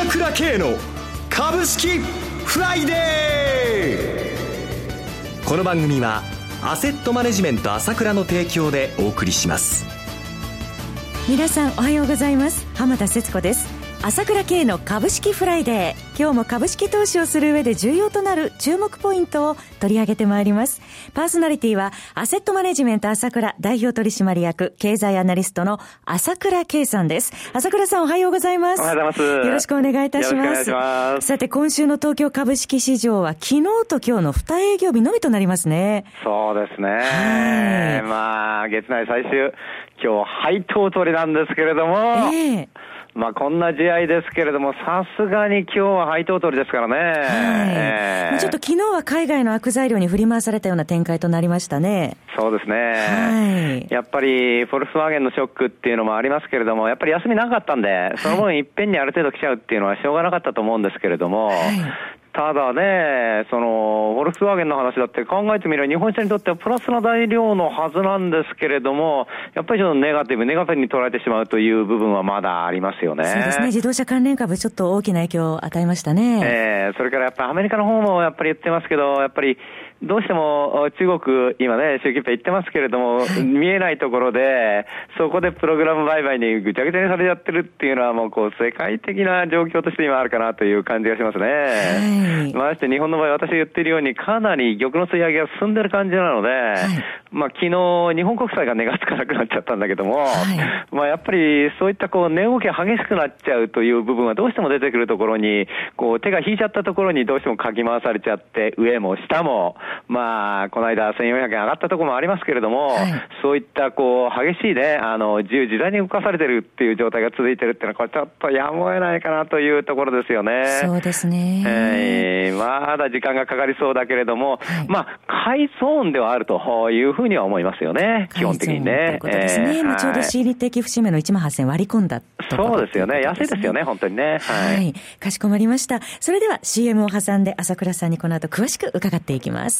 朝倉慶の株式フライデー。この番組はアセットマネジメント朝倉の提供でお送りします。皆さんおはようございます。浜田節子です。朝倉慶の株式フライデー。今日も株式投資をする上で重要となる注目ポイントを取り上げてまいります。パーソナリティはアセットマネジメント朝倉代表取締役経済アナリストの朝倉慶さんです。朝倉さんおはようございます。おはようございます。よろしくお願いいたします。さて今週の東京株式市場は昨日と今日の2営業日のみとなりますね。そうですね。はい。まあ月内最終今日配当取りなんですけれども、えーまあ、こんな試合ですけれども、さすがに今日は配当取りですからね。はいえー、ちょっと昨日は海外の悪材料に振り回されたような展開となりましたね。そうですね。はい、やっぱり、フォルクスワーゲンのショックっていうのもありますけれども、やっぱり休みなかったんで、その分いっぺんにある程度来ちゃうっていうのはしょうがなかったと思うんですけれども、はいただね、その、フォルクスワーゲンの話だって考えてみれば日本車にとってはプラスな材料のはずなんですけれども、やっぱりちょっとネガティブ、ネガティブに捉えてしまうという部分はまだありますよね。そうですね。自動車関連株ちょっと大きな影響を与えましたね。ええー、それからやっぱりアメリカの方もやっぱり言ってますけど、やっぱりどうしても中国、今ね、習近平言ってますけれども、見えないところで、そこでプログラム売買にぐちゃぐちゃにされちゃってるっていうのは、もうこう、世界的な状況として今あるかなという感じがしますね。はい、まして日本の場合、私が言ってるように、かなり玉の吸い上げが進んでる感じなので、はい、まあ昨日、日本国債が値がつかなくなっちゃったんだけども、はい、まあやっぱりそういったこう、値動きが激しくなっちゃうという部分はどうしても出てくるところに、こう、手が引いちゃったところにどうしてもかき回されちゃって、上も下も、まあ、この間1400円上がったところもありますけれども、はい、そういったこう、激しいね、あの、自由自在に動かされてるっていう状態が続いてるっていうのは、これちょっとやむを得ないかなというところですよね。そうですね。えー、まだ時間がかかりそうだけれども、はい、まあ、買いゾーンではあるというふうには思いますよね、基本的にね。ということですね。えー、ちょうど仕入り的節目の1万8000割り込んだそうですよね。安いですよね、本当にね。はい。はい、かしこまりました。それでは CM を挟んで朝倉さんにこの後詳しく伺っていきます。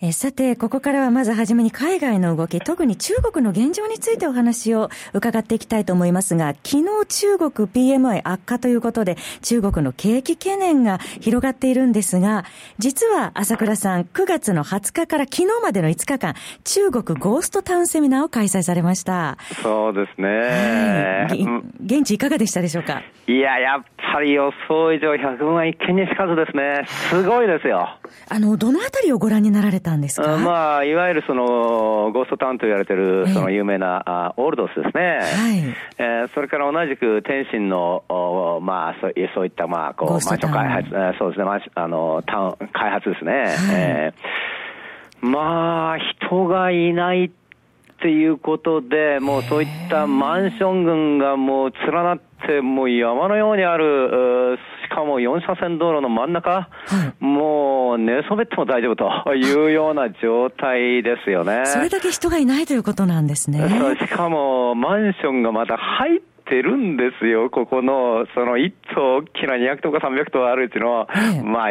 えさて、ここからはまずはじめに海外の動き、特に中国の現状についてお話を伺っていきたいと思いますが、昨日中国 PMI 悪化ということで、中国の景気懸念が広がっているんですが、実は朝倉さん、9月の20日から昨日までの5日間、中国ゴーストタウンセミナーを開催されました。そうですね。はい、現地いかがでしたでしょうか？いや、やっぱり予想以上100万一見にしかずですね。すごいですよ。あの、どのあたりをご覧になられたったんですか、まあ、いわゆるそのゴーストタウンと言われてる、その有名な、えー、あオールドスですね、はい。えー、それから同じく天津の、おまあ、そうそういった、まあ、こうマンション開発、そうですね、あのタウン開発ですね。はい、えー、まあ、人がいないっていうことで、もうそういったマンション群がもう連なって、もう山のようにある、しかも4車線道路の真ん中、はい、もう寝そべっても大丈夫というような状態ですよね。それだけ人がいないということなんですね。しかも、マンションがまた入ってるんですよ、ここの、その1棟大きな200棟か300棟あるうちの、まあ、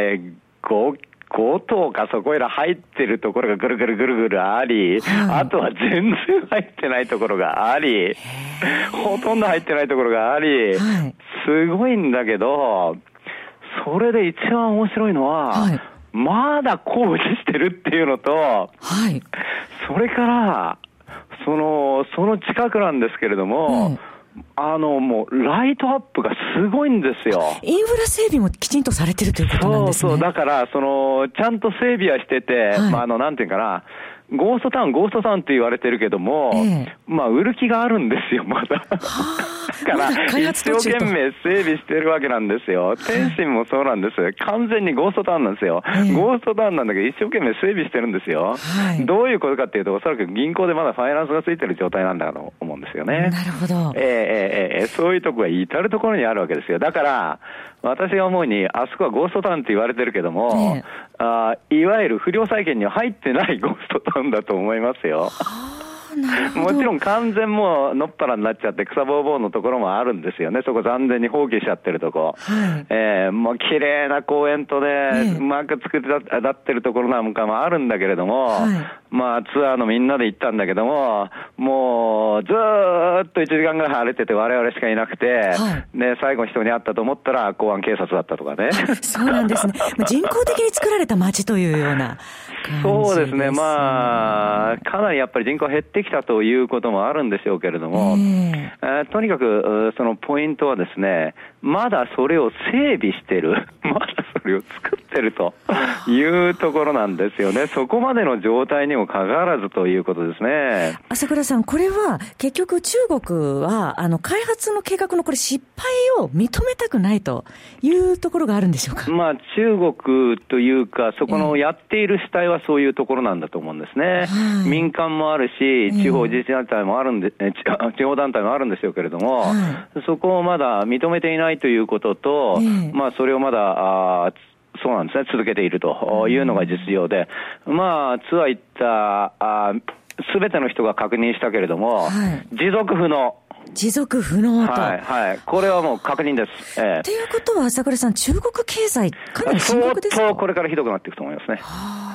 合5棟かそこへら入ってるところがぐるぐるぐるぐるあり、あとは全然入ってないところがあり、ほとんど入ってないところがあり、すごいんだけど、それで一番面白いのは、はい、まだ工事してるっていうのと、はい、それから、その、その近くなんですけれども、うんあの、もう、ライトアップがすごいんですよ。インフラ整備もきちんとされてるということなんですね。そうそう、だから、その、ちゃんと整備はしてて、はい、まあ、あの、なんていうかな、ゴーストタウン、ゴーストタウンって言われてるけども、ええ、まあ、売る気があるんですよ、まだ。から、一生懸命整備してるわけなんですよ。天津もそうなんです。完全にゴーストタウンなんですよ。ゴーストタウンなんだけど、一生懸命整備してるんですよ。どういうことかっていうと、おそらく銀行でまだファイナンスがついてる状態なんだと思うんですよね。なるほど。えー、えー、えー、そういうとこが至るところにあるわけですよ。だから、私が思うに、あそこはゴーストタウンって言われてるけども、ね、あいわゆる不良債権には入ってないゴーストタウンだと思いますよ。もちろん完全もうのっぱらになっちゃって草ぼうぼうのところもあるんですよね。そこ残念に放棄しちゃってるとこ。はい、えー、もう綺麗な公園とね、うまく作ってだってるところなんかもあるんだけれども、はい、まあツアーのみんなで行ったんだけども、もうずーっと1時間ぐらい歩いてて我々しかいなくて、はい、で、最後人に会ったと思ったら公安警察だったとかね。そうなんですね。人工的に作られた街というような、ね、そうですね。まあ、かなりやっぱり人口減ってきたということもあるんでしょうけれども、えー、とにかくそのポイントはですね、まだそれを整備してる、まだそれを作ってるというところなんですよね。そこまでの状態にもかかわらずということですね。朝倉さん、これは結局中国は、あの、開発の計画のこれ失敗を認めたくないというところがあるんでしょうか？まあ、中国というか、そこのやっている主体はそういうところなんだと思うんですね。はい、民間もあるし、地方自治団体もあるんで、地方団体もあるんでしょうけれども、はい、そこをまだ認めていないということと、まあ、それをまだ、あそうなんですね、続けていると。いうのが実情で、まあ、ツアー行った、すべての人が確認したけれども、はい、持続不能。持続不能と。はい、はい。これはもう確認です。ええということは、朝倉さん、中国経済、かなり深刻ですか相当これからひどくなっていくと思いますね。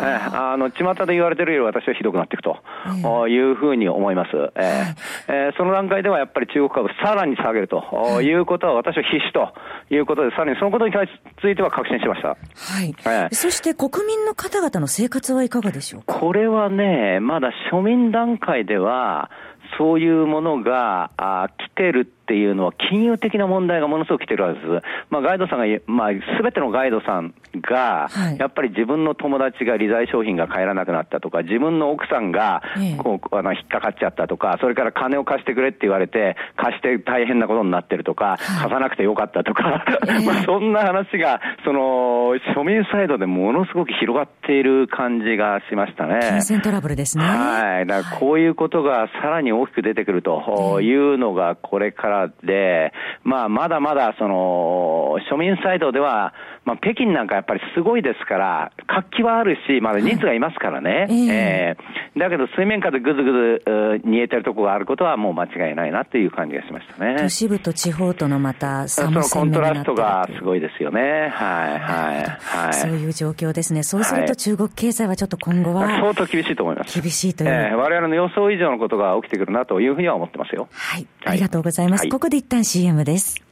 ええ、あの、巷で言われてるより私はひどくなっていくと、えいうふうに思います。えええその段階ではやっぱり中国株さらに下げるということは私は必死ということで、さらにそのことについては確信しました。はい。ええ、そして国民の方々の生活はいかがでしょうか？これはね、まだ庶民段階では、そういうものが来てるっていうのは、金融的な問題がものすごく来てるわけです。まあ、ガイドさんが、まあ、すべてのガイドさんが、はい、やっぱり自分の友達が理財商品が買えらなくなったとか、自分の奥さんが、こう、あの、引っかかっちゃったとか、それから金を貸してくれって言われて、貸して大変なことになってるとか、貸さなくてよかったとか、まあ、そんな話が、その、庶民サイドでものすごく広がっている感じがしましたね。金銭トラブルですね。はい。だからこういうことがさらに大きく出てくるというのがこれからで、まあ、まだまだ、その、庶民サイドでは、まあ、北京なんかやっぱりすごいですから、活気はあるし、まだ人数がいますからね。えー、えー、だけど水面下でぐずぐず煮えてるところがあることはもう間違いないなという感じがしましたね。都市部と地方とのまた寒さのコントラストがすごいですよね。はい、はい、はい。そういう状況ですね。そうすると中国経済はちょっと今後は、はい、相当厳しいと思います。厳しいという。えー、我々の予想以上のことが起きてくるなというふうには思ってますよ。はい。ありがとうございます。はい、ここで一旦 CM です。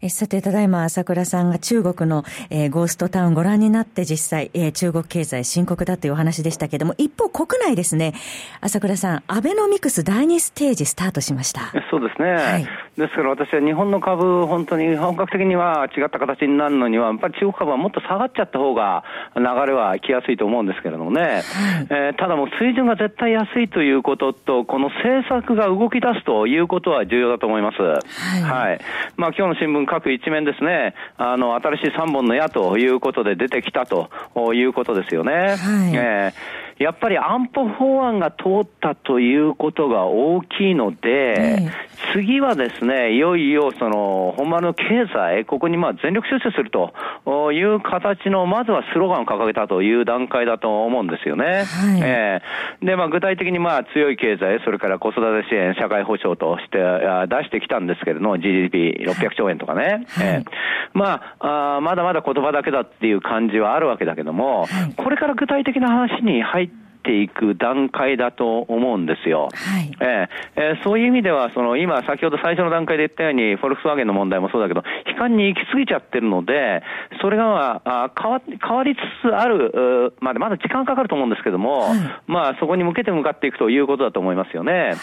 えさて、ただいま朝倉さんが中国の、えー、ゴーストタウンご覧になって実際、えー、中国経済深刻だというお話でしたけれども、一方国内ですね、朝倉さん、アベノミクス第2ステージスタートしました。そうですね。はい、ですから私は日本の株、本当に本格的には違った形になるのには、やっぱり中国株はもっと下がっちゃった方が流れは来やすいと思うんですけれどもね。はい、えー、ただもう水準が絶対安いということと、この政策が動き出すということは重要だと思います。はい。はい、まあ今日の新聞各一面ですね、あの、新しい3本の矢ということで出てきたということですよね。はい、えーやっぱり安保法案が通ったということが大きいので、次はですね、いよいよその本丸の経済、ここにまあ全力集中するという形の、まずはスローガンを掲げたという段階だと思うんですよね。はい、えー、で、まあ具体的にまあ強い経済、それから子育て支援、社会保障として出してきたんですけれども、GDP600 兆円とかね。はい、えー、まああ、まだまだ言葉だけだっていう感じはあるわけだけども、はい、これから具体的な話に入ってていく段階だと思うんですよ。はい、えー、えー、そういう意味では、その今、先ほど最初の段階で言ったように、フォルクスワーゲンの問題もそうだけど、悲観に行き過ぎちゃってるので、それがあ変わ変わりつつある、まあ、まだ時間かかると思うんですけども、はい、まあ、そこに向けて向かっていくということだと思いますよね。はい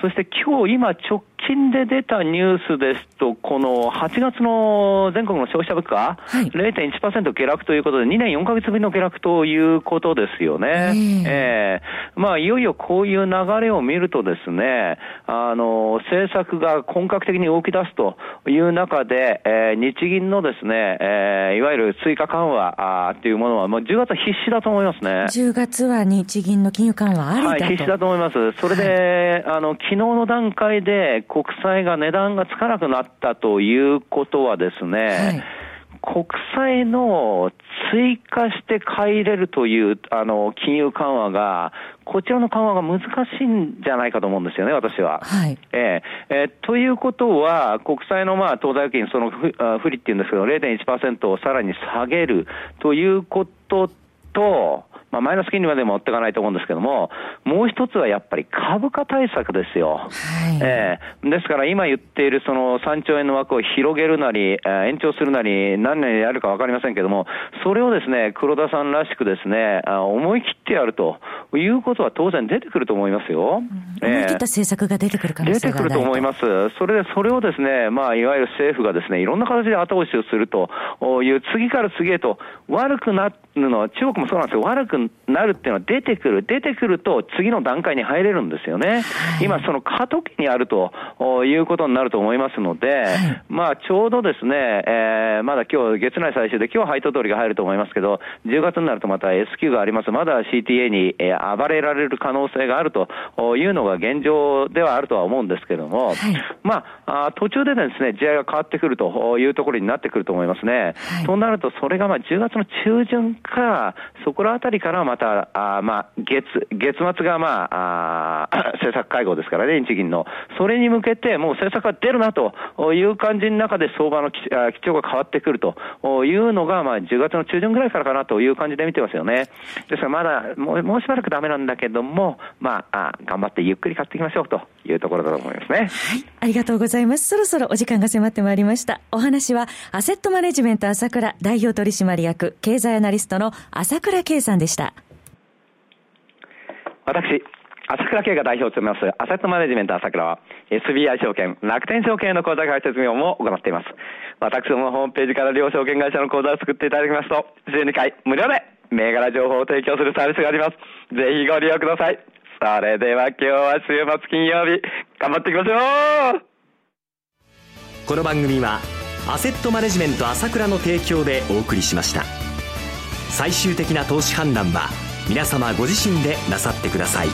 そして今日今直近で出たニュースですと、この8月の全国の消費者物価、はい、0.1%下落ということで、2年4か月ぶりの下落ということですよね。えー、まあ、いよいよこういう流れを見るとですね、あの、政策が本格的に動き出すという中で、えー、日銀のですね、えー、いわゆる追加緩和あっていうものは、もう10月は必至だと思いますね。10月は日銀の金融緩和ありだと、はい、必至だと思います。それで、はい、あの、昨日の段階で国債が値段がつかなくなったということはですね、はい。国債の追加して買い入れるというあの金融緩和が、こちらの緩和が難しいんじゃないかと思うんですよね、私は。はい、えー、えー、ということは、国債のまあ当座預金、その不利っていうんですけど、0.1%をさらに下げるということと、まあ、マイナス金利まで持っていかないと思うんですけども、もう一つはやっぱり株価対策ですよ。はい、えー、ですから今言っているその3兆円の枠を広げるなり、えー、延長するなり、何年やるか分かりませんけども、それをですね、黒田さんらしくですね、思い切ってやるということは当然出てくると思いますよ。うん、思い切った政策が出てくる可能性が出てくると思います。それで、それをですね、まあ、いわゆる政府がですね、いろんな形で後押しをするという、次から次へと悪くなるのは、中国もそうなんですよ。悪くなるっていうのは出てくる、出てくると次の段階に入れるんですよね。はい、今、その過渡期にあるということになると思いますので、はい、まあ、ちょうどですね、えー、まだ今日月内最終で、今日配当通りが入ると思いますけど、10月になるとまた S q があります。まだ CTA に、えー、暴れられる可能性があるというのが現状ではあるとは思うんですけれども、はい、まあ、あ途中でですね、時代が変わってくるというところになってくると思いますね。となると、それがまあ10月の中旬か、そこらあたりからまたあまあ、月、月末がまあ、あ 政策会合ですからね、日銀の。それに向けて、もう政策が出るなという感じの中で相場の基調が変わってくるというのが、まあ、10月の中旬ぐらいからかなという感じで見てますよね。ですからまだ、もうもうしばらくダメなんだけども、まあ、あ頑張ってゆっくり買っていきましょうというところだと思いますね。はい。ありがとうございます。そろそろお時間が迫ってまいりました。お話は、アセットマネジメント朝倉代表取締役経済アナリストの朝倉圭さんでした。私、朝倉慶が代表を務めます、アセットマネジメント朝倉は、SBI 証券、楽天証券の口座開設業務を行っています。私どものホームページから両証券会社の口座を作っていただきますと、12回無料で銘柄情報を提供するサービスがあります。ぜひご利用ください。それでは今日は週末金曜日、頑張っていきましょうこの番組は、アセットマネジメント朝倉の提供でお送りしました。最終的な投資判断は、皆様ご自身でなさってください